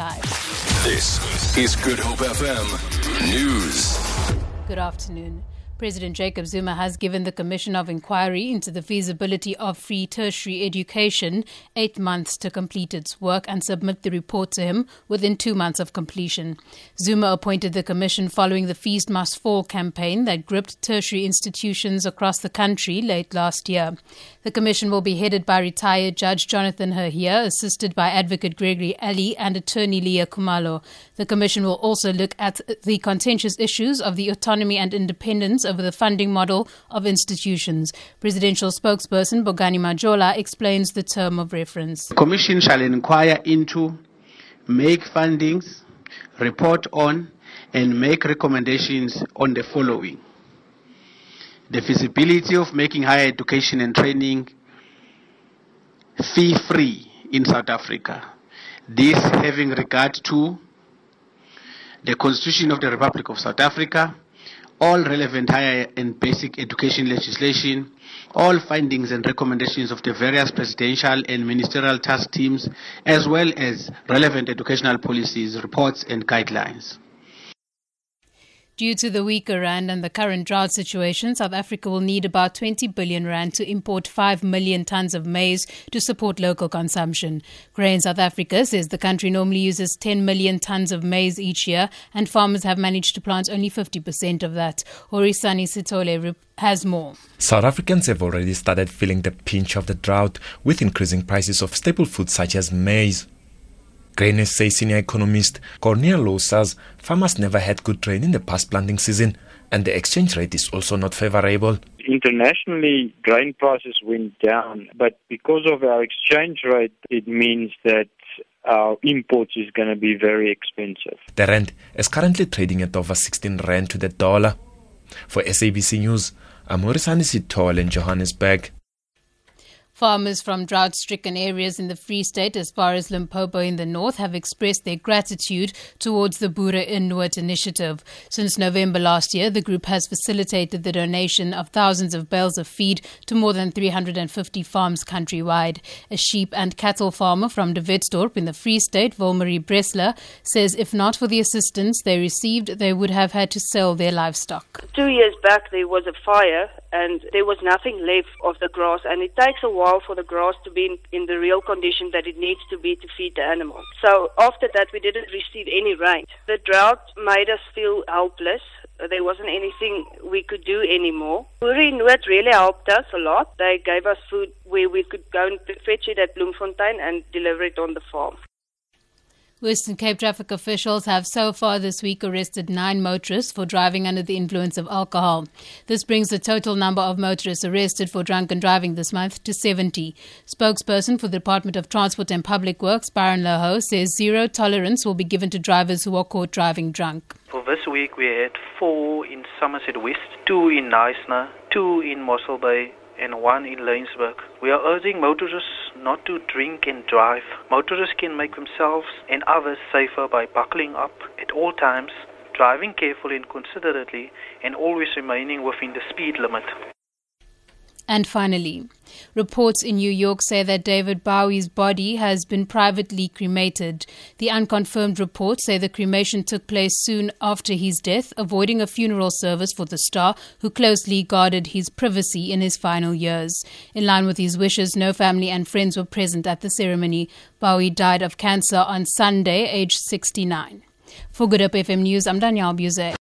live. This is Good Hope FM News. Good afternoon. President Jacob Zuma has given the Commission of Inquiry into the feasibility of free tertiary education eight months to complete its work and submit the report to him within two months of completion. Zuma appointed the Commission following the Fees Must Fall campaign that gripped tertiary institutions across the country late last year. The Commission will be headed by retired Judge Jonathan Heher, assisted by Advocate Gregory Ally and Attorney Leah Khumalo. The Commission will also look at the contentious issues of the autonomy and independence over the funding model of institutions. Presidential spokesperson Bongani Majola explains the term of reference. The Commission shall inquire into, make findings, report on, and make recommendations on the following the feasibility of making higher education and training fee free in South Africa. This having regard to the Constitution of the Republic of South Africa, all relevant higher and basic education legislation, all findings and recommendations of the various presidential and ministerial task teams, as well as relevant educational policies, reports, and guidelines. Due to the weaker rand and the current drought situation, South Africa will need about 20 billion rand to import 5 million tons of maize to support local consumption. Grain South Africa says the country normally uses 10 million tons of maize each year, and farmers have managed to plant only 50% of that. Horisani Sitole has more. South Africans have already started feeling the pinch of the drought with increasing prices of staple foods such as maize. Grain SA senior economist Corné Louw says farmers never had good rain in the past planting season and the exchange rate is also not favorable. Internationally, grain prices went down, but because of our exchange rate, it means that our imports is going to be very expensive. The rand is currently trading at over 16 rand to the dollar. For SABC News, I'm Horisani Sitole in Johannesburg. Farmers from drought stricken areas in the Free State, as far as Limpopo in the north, have expressed their gratitude towards the Boere Inuit initiative. Since November last year, the group has facilitated the donation of thousands of bales of feed to more than 350 farms countrywide. A sheep and cattle farmer from De Wetsdorp in the Free State, Volmarie Bressler, says if not for the assistance they received, they would have had to sell their livestock. Two years back, there was a fire and there was nothing left of the grass, and it takes a while for the grass to be in, in the real condition that it needs to be to feed the animals. So after that, we didn't receive any rain. The drought made us feel helpless. There wasn't anything we could do anymore. Boere Inuit really helped us a lot. They gave us food where we could go and fetch it at Bloemfontein and deliver it on the farm. Western Cape traffic officials have so far this week arrested nine motorists for driving under the influence of alcohol. This brings the total number of motorists arrested for drunken driving this month to 70. Spokesperson for the Department of Transport and Public Works, Byron la Hoe, says zero tolerance will be given to drivers who are caught driving drunk. For this week, we had four in Somerset West, two in Knysna, two in Mossel Bay, and one in Laingsburg. We are urging motorists not to drink and drive. Motorists can make themselves and others safer by buckling up at all times, driving carefully and considerately, and always remaining within the speed limit. And finally, reports in New York say that David Bowie's body has been privately cremated. The unconfirmed reports say the cremation took place soon after his death, avoiding a funeral service for the star who closely guarded his privacy in his final years. In line with his wishes, no family and friends were present at the ceremony. Bowie died of cancer on Sunday, aged 69. For Good Hope FM News, I'm Danielle Buzet.